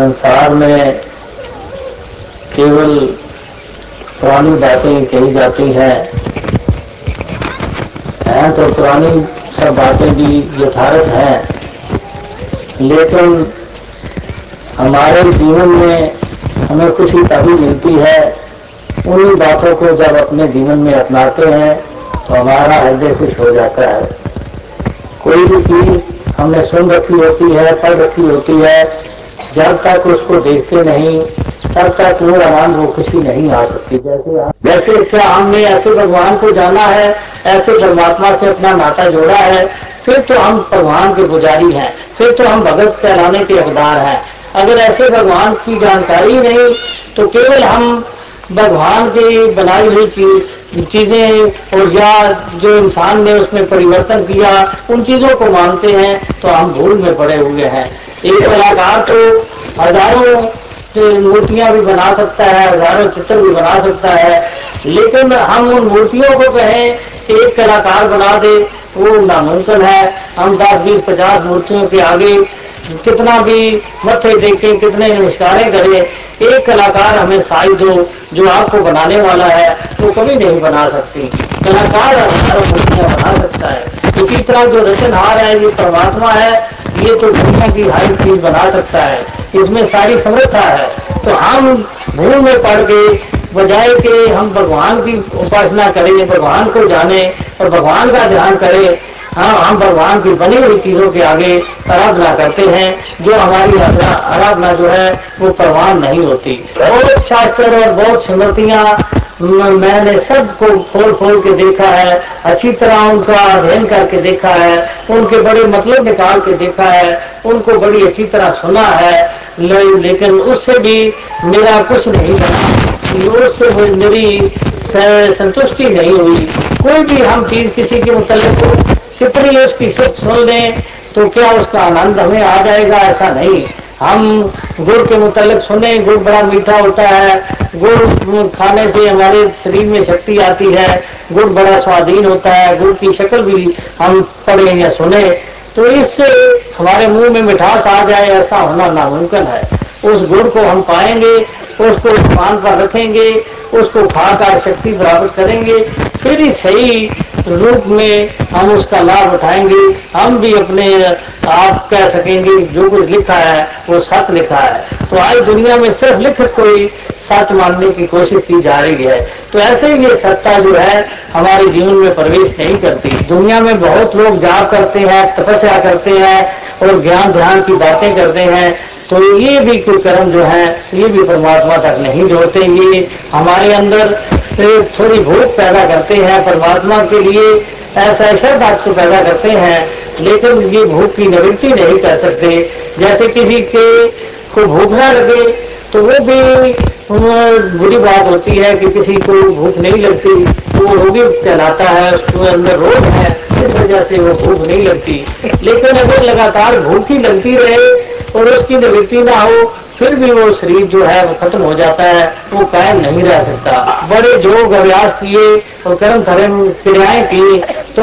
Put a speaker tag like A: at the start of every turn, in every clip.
A: संसार में केवल पुरानी बातें कही जाती हैं। हैं तो पुरानी सब बातें भी यथार्थ हैं। लेकिन हमारे जीवन में हमें खुशी तभी मिलती है उन्हीं बातों को जब अपने जीवन में अपनाते हैं तो हमारा हृदय खुश हो जाता है। कोई भी चीज़ हमने सुन रखी होती है, पढ़ रखी होती है जब तक उसको देखते नहीं, तब तक वो आनंद वो खुशी नहीं आ सकती। जैसे जैसे क्या हमने ऐसे भगवान को जाना है, ऐसे परमात्मा से अपना नाता जोड़ा है, फिर तो हम भगवान के पुजारी हैं, फिर तो हम भगत कहलाने के हकदार हैं। अगर ऐसे भगवान की जानकारी नहीं तो केवल हम भगवान की बनाई हुई चीज़ चीज़ें और या जो इंसान ने उसमें परिवर्तन किया, उन चीज़ों को मानते हैं तो हम भूल में पड़े हुए हैं। एक कलाकार तो हज़ारों मूर्तियाँ भी बना सकता है, हज़ारों चित्र भी बना सकता है, लेकिन हम उन मूर्तियों को कहें, एक कलाकार बना दे, वो नामुमकिन है। हम दस, बीस, पचास मूर्तियों के आगे कितना भी मत्थे देखें, कितने नमस्कारें करें, एक कलाकार हमें साई दो, जो आपको बनाने वाला है, वो तो कभी नहीं बना सकती। कलाकार हज़ारों मूर्तियाँ बना सकता है। इसी तरह जो रचनहार है ये परमात्मा है ये तो दुनिया की हर चीज़ बना सकता है, इसमें सारी समृद्धा है। तो हम भूल में पड़ के बजाय के हम भगवान की उपासना करें, भगवान को जाने और भगवान का ध्यान करें। हाँ हम भगवान की बनी हुई चीज़ों के आगे आराधना करते हैं, जो हमारी आराधना जो है, वो प्रवान नहीं होती। बहुत शास्त्र और बहुत स्मृतियाँ मैंने सबको खोल खोल के देखा है अच्छी तरह उनका अध्ययन करके देखा है उनके बड़े मतलब निकाल के देखा है उनको बड़ी अच्छी तरह सुना है। ले, लेकिन उससे भी मेरा कुछ नहीं बना। उससे मेरी संतुष्टि नहीं हुई। कोई भी हम चीज़ किसी के मुतल कितनी उसकी सिर्फ़ सुन लें तो क्या उसका आनंद हमें आ जाएगा? ऐसा नहीं। हम गुड़ के मुतालिक सुने, गुड़ बड़ा मीठा होता है। गुड़ खाने से हमारे शरीर में शक्ति आती है। गुड़ बड़ा स्वाधीन होता है। गुड़ की शक्ल भी हम पढ़े या सुने। तो इससे हमारे मुँह में मिठास आ जाए, ऐसा होना नामुमकिन है। उस गुड़ को हम पाएँगे, उसको पान पर रखेंगे, उसको खाकर शक्ति प्राप्त करेंगे। फिर ही सही रूप में हम उसका लाभ उठाएँगे। हम भी अपने आप कह सकेंगे, जो कुछ लिखा है, वो सच लिखा है। तो आज दुनिया में सिर्फ़ लिखित कोई सच मानने की कोशिश की जा रही है। तो ऐसे ही ये सत्ता जो है, हमारे जीवन में प्रवेश नहीं करती। दुनिया में बहुत लोग जाप करते हैं, तपस्या करते हैं, और ज्ञान ध्यान की बातें करते हैं। तो ये भी कोई कर्म जो है, ये भी परमात्मा तक नहीं जोड़ते। ये हमारे अंदर थोड़ी भूख पैदा करते हैं, परमात्मा के लिए ऐसा ऐसा बात तो पैदा करते हैं, लेकिन ये भूख की निवृत्ति नहीं कर सकते। जैसे किसी के को भूख ना लगे तो वो भी बुरी बात होती है कि किसी को भूख नहीं लगती, वो रोगी कहलाता है, उसके अंदर रोग है, इस वजह से वो भूख नहीं लगती। लेकिन अगर लगातार भूख ही लगती रहे और उसकी निवृत्ति ना हो फिर भी वो शरीर जो है वो खत्म हो जाता है, वो कायम नहीं रह सकता। बड़े योग अभ्यास किए और कर्म धर्म क्रियाएँ की तो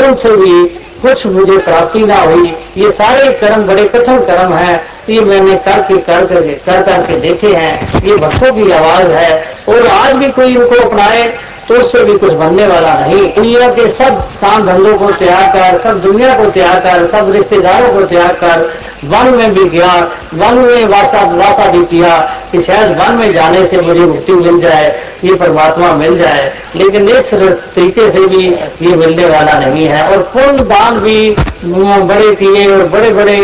A: उनसे भी कुछ मुझे प्राप्ति ना हुई। ये सारे कर्म, बड़े कठिन कर्म हैं। ये मैंने करके कर करके कर करके देखे हैं। ये भक्तों की आवाज़ है। और आज भी कोई इनको अपनाए तो उससे भी कुछ बनने वाला नहीं। दुनिया के सब काम धंधों को त्याग कर, सब दुनिया को त्याग कर, सब रिश्तेदारों को त्याग कर वन में भी गया वन में वासा वासा भी किया कि शायद वन में जाने से मुझे मुक्ति मिल जाए, ये परमात्मा मिल जाए। लेकिन इस तरीके से भी ये मिलने वाला नहीं है। और पुण्य दान भी बड़े किए और बड़े बड़े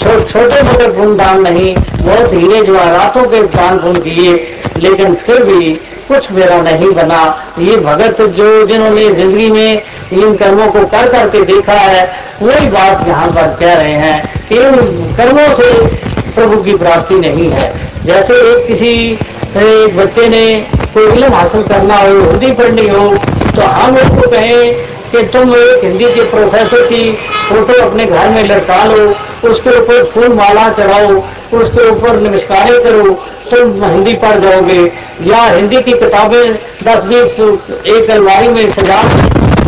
A: छोटे मोटे पुण्य दान नहीं, बहुत हीरे जवाहरातों के दान पुण्य किए। लेकिन फिर भी कुछ मेरा नहीं बना। ये भगत जो जिन्होंने ज़िंदगी में इन कर्मों को कर करके देखा है, वही बात यहाँ पर कह रहे हैं कि इन कर्मों से प्रभु की प्राप्ति नहीं है। जैसे एक किसी, एक बच्चे ने कोई इलम हासिल करना हो, हिंदी पढ़नी हो तो हम उसको कहें कि तुम एक हिंदी के प्रोफेसर की फ़ोटो अपने घर में लटका लो, उसके ऊपर फूल माला चढ़ाओ, उसके ऊपर नमस्कारें करो तुम हिंदी पढ़ जाओगे, या हिंदी की किताबें दस बीस एक अलमारी में सजा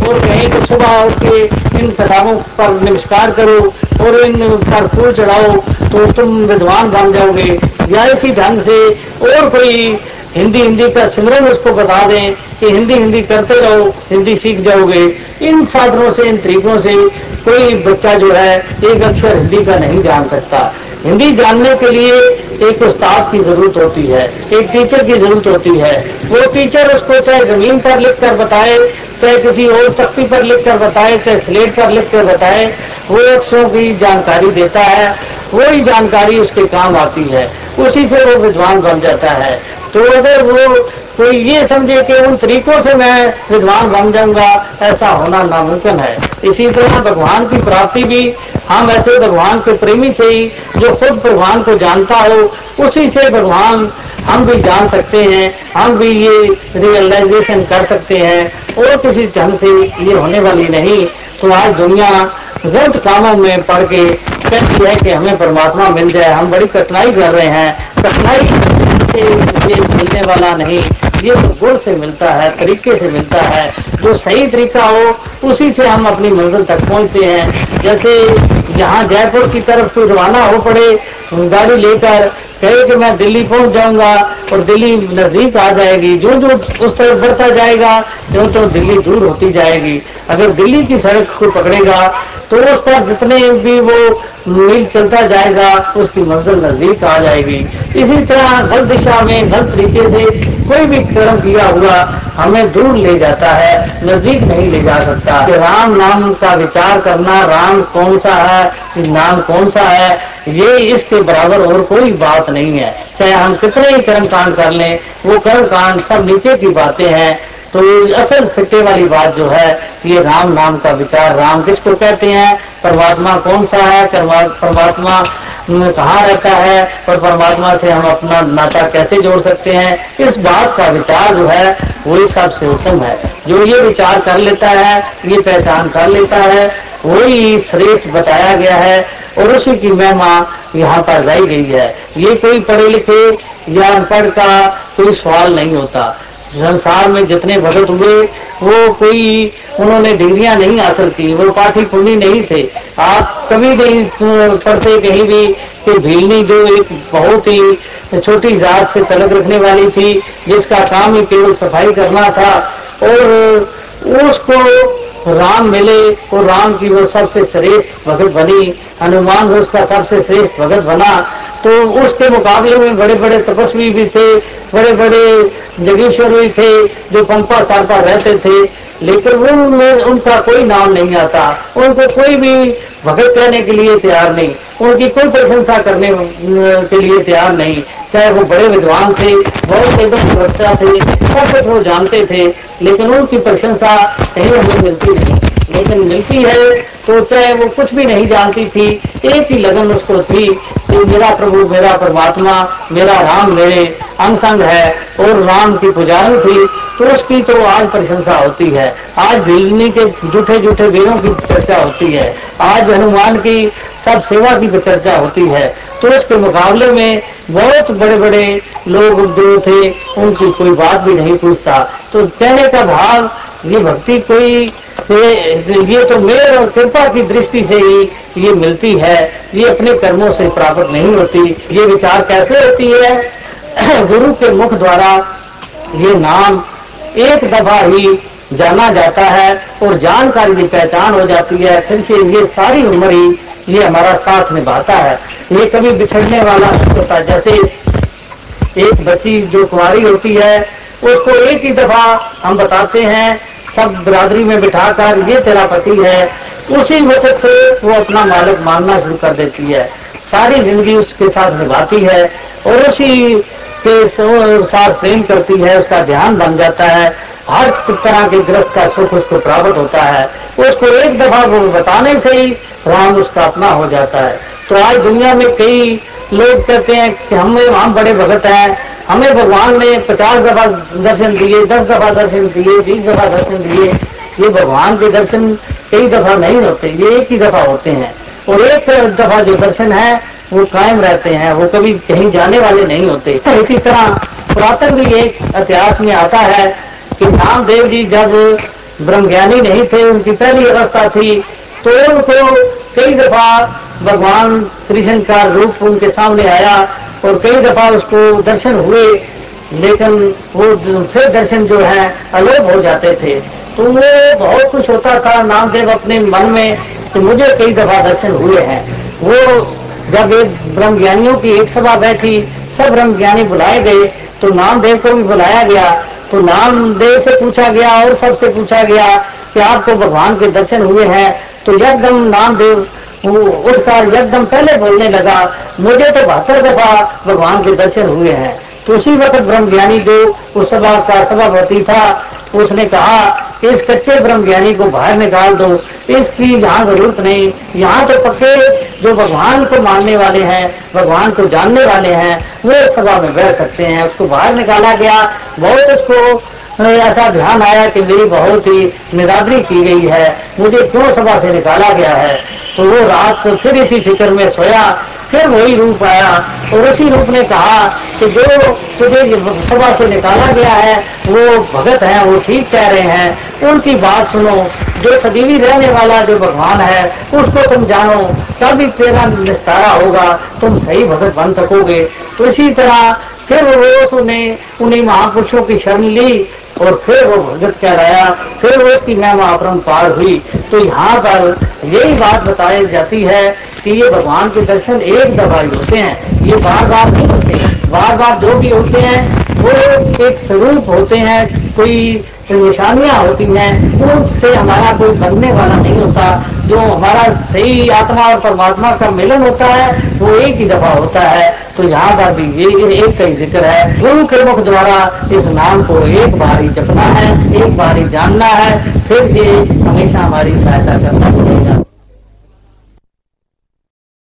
A: और कहें कि सुबह उठ के इन किताबों पर नमस्कार करो और इन पर फूल चढ़ाओ तो तुम विद्वान बन जाओगे। या इसी ढंग से और कोई हिंदी हिंदी का सिमरन उसको बता दें कि हिंदी हिंदी करते रहो, हिंदी सीख जाओगे। इन साधनों से, इन तरीकों से कोई बच्चा जो है एक अक्षर हिंदी का नहीं जान सकता। हिंदी जानने के लिए एक उस्ताद की ज़रूरत होती है, एक टीचर की ज़रूरत होती है। वो टीचर उसको चाहे ज़मीन पर लिख कर बताए, चाहे किसी और तख्ती पर लिख कर बताए, चाहे स्लेट पर लिख कर बताए, वो अक्षरों की जानकारी देता है, वही जानकारी उसके काम आती है। उसी से वो विद्वान बन जाता है। तो अगर वो कोई ये समझे कि उन तरीकों से मैं विद्वान बन जाऊँगा, ऐसा होना नामुमकिन है। इसी तरह भगवान की प्राप्ति भी हम ऐसे भगवान के प्रेमी से ही जो खुद भगवान को जानता हो, उसी से भगवान हम भी जान सकते हैं, हम भी ये रियलाइजेशन कर सकते हैं। और किसी ढंग से ये होने वाली नहीं। तो आज दुनिया गलत कामों में पड़ के कहती है कि हमें परमात्मा मिल जाए। हम बड़ी कठिनाई कर रहे हैं। कठिनाई मिलने वाला नहीं। ये गुण से मिलता है, तरीके से मिलता है, जो सही तरीका हो, उसी से हम अपनी मंजिल तक पहुँचते हैं। जैसे यहाँ जयपुर की तरफ़ कोई रवाना हो पड़े, गाड़ी लेकर, कहे कि मैं दिल्ली पहुँच जाऊँगा और दिल्ली नज़दीक आ जाएगी। जो जो उस तरफ़ बढ़ता जाएगा जो तो दिल्ली दूर होती जाएगी। अगर दिल्ली की सड़क को पकड़ेगा तो उस पर जितने भी वो मील चलता जाएगा, उसकी मंजिल नज़दीक आ जाएगी। इसी तरह गलत दिशा में गलत तरीके से कोई भी कर्म किया हुआ हमें दूर ले जाता है, नज़दीक नहीं ले जा सकता। कि राम नाम का विचार करना, राम कौन सा है नाम कौन सा है, ये इसके बराबर और कोई बात नहीं है। चाहे हम कितने ही कर्म कांड कर लें, वो कर्म कांड सब नीचे की बातें हैं। तो असल सच्चे वाली बात जो है, ये राम नाम का विचार, राम किसको कहते हैं? परमात्मा कौन सा है? परमात्मा कहाँ रहता है और परमात्मा से हम अपना नाता कैसे जोड़ सकते हैं? इस बात का विचार जो है, वो वही सबसे उत्तम है। जो ये विचार कर लेता है, ये पहचान कर लेता है, वही श्रेष्ठ बताया गया है। और उसी की महिमा यहाँ पर रही गई है। ये कोई पढ़े लिखे या अनपढ़ का कोई सवाल नहीं होता। संसार में जितने भगत हुए, वो कोई उन्होंने डिग्रियाँ नहीं हासिल की, वो पाठी पुण्य नहीं थे। आप कभी नहीं पढ़ते कहीं भी कि भीलनी जो एक बहुत ही छोटी जात से तलक रखने वाली थी, जिसका काम ही केवल सफ़ाई करना था, और उसको राम मिले और राम की वो सबसे श्रेष्ठ भगत बनी, हनुमान उसका सबसे श्रेष्ठ भगत बना तो उसके मुकाबले में बड़े बड़े तपस्वी भी थे बड़े बड़े जगेश्वर भी थे, जो पंपा सारपा रहते थे लेकिन उनमें, उनका कोई नाम नहीं आता। उनको कोई भी भगत कहने के लिए तैयार नहीं। उनकी कोई प्रशंसा करने के लिए तैयार नहीं। चाहे वो बड़े विद्वान थे, बहुत एकदम सुरक्षा थे, सब कुछ वो जानते थे, लेकिन उनकी प्रशंसा कहीं हमें मिलती नहीं। लेकिन मिलती है तो चाहे वो कुछ भी नहीं जानती थी, एक ही लगन उसको थी कि मेरा प्रभु, मेरा परमात्मा, मेरा राम मेरे अंग है और राम की पुजारी थी तो उसकी तो आज प्रशंसा होती है। आज बिजली के जूठे जूठे वीरों की चर्चा होती है। आज हनुमान की सब सेवा की चर्चा होती है। तो उसके मुकाबले में बहुत बड़े बड़े लोग जो थे, उनकी कोई बात भी नहीं पूछता। तो कहने का भाव, ये भक्ति कोई ये तो मेर और कृपा की दृष्टि से ही ये मिलती है। ये अपने कर्मों से प्राप्त नहीं होती। ये विचार कैसे होती है? गुरु के मुख द्वारा ये नाम एक दफ़ा ही जाना जाता है और जानकारी की पहचान हो जाती है। फिर से ये सारी उम्र ही ये हमारा साथ निभाता है। ये कभी बिछड़ने वाला नहीं होता। जैसे एक बच्ची जो कुमारी होती है, उसको एक ही दफ़ा हम बताते हैं सब बरादरी में बिठाकर ये तेरा पति है, उसी वक्त से वो अपना मालिक मानना शुरू कर देती है। सारी ज़िंदगी उसके साथ निभाती है और उसी के साथ प्रेम करती है, उसका ध्यान बन जाता है। हर तरह के ग्रस्त का सुख उसको प्राप्त होता है। उसको एक दफ़ा वो बताने से ही राम उसका अपना हो जाता है। तो आज दुनिया में कई लोग कहते हैं कि हम हम बड़े भगत हैं हमें भगवान ने पचास दफ़ा दर्शन दिए, दस दफ़ा दर्शन दिए, बीस दफ़ा दर्शन दिए। ये भगवान के दर्शन कई दफ़ा नहीं होते, ये एक ही दफ़ा होते हैं। और एक दफ़ा जो दर्शन है, वो कायम रहते हैं, वो कभी कहीं जाने वाले नहीं होते। इसी तरह पुरातन भी एक इतिहास में आता है कि रामदेव जी जब ब्रह्मज्ञानी नहीं थे, उनकी पहली अवस्था थी तो उनको कई दफ़ा भगवान कृष्ण का रूप उनके सामने आया। और कई दफ़ा उसको दर्शन हुए, लेकिन वो फिर दर्शन जो है, अलोप हो जाते थे। तो वो बहुत कुछ होता था, नामदेव अपने मन में, कि मुझे कई दफ़ा दर्शन हुए हैं। वो जब एक ब्रह्म ज्ञानियों की एक सभा बैठी, सब ब्रह्म ज्ञानी बुलाए गए तो नामदेव को भी बुलाया गया। तो नामदेव से पूछा गया और सबसे पूछा गया कि आपको भगवान के दर्शन हुए हैं। तो यदम नामदेव उठकर एकदम पहले बोलने लगा, मुझे तो बहत्तर दफ़ा भगवान के दर्शन हुए हैं। तो उसी वक्त ब्रह्म ज्ञानी जो उस सभा का सभापति था, उसने कहा, इस कच्चे ब्रह्म ज्ञानी को बाहर निकाल दो, इसकी यहाँ ज़रूरत नहीं। यहाँ तो पक्के जो भगवान को मानने वाले हैं, भगवान को जानने वाले हैं, वो सभा में बैठ सकते हैं। उसको बाहर निकाला गया, बहुत उसको ऐसा ध्यान आया कि मेरी बहुत ही निरादरी की गई है, मुझे क्यों सभा से निकाला गया है? तो वो रात को फिर इसी फ़िक्र में सोया, फिर वही रूप आया और उसी रूप ने कहा कि जो तुझे सभा से निकाला गया है, वो भगत है, वो ठीक कह रहे हैं। उनकी बात सुनो, जो सदीवी रहने वाला जो भगवान है, उसको तुम जानो, तभी तेरा निस्तारा होगा, तुम सही भगत बन सकोगे। तो इसी तरह फिर वो उन्हें, उन्हीं महापुरुषों की शरण ली और फिर वो भगत कहलाया। फिर वो उसकी महिमा अपरंपार हुई। तो यहाँ पर यही बात बताई जाती है कि ये भगवान के दर्शन एक दफ़ा ही होते हैं। ये बार बार नहीं होते। बार बार जो भी होते हैं, वो एक स्वरूप होते हैं। कोई परेशानियाँ होती हैं, उनसे हमारा कोई बनने वाला नहीं होता। जो हमारा सही आत्मा और परमात्मा का मिलन होता है, वो एक ही दफ़ा होता है। तो यहाँ पर भी ये एक का ही ज़िक्र है, गुरु के मुख द्वारा इस नाम को एक बार ही जपना है, एक बार ही जानना है, फिर ये हमेशा हमारी सहायता करना पड़ेगा।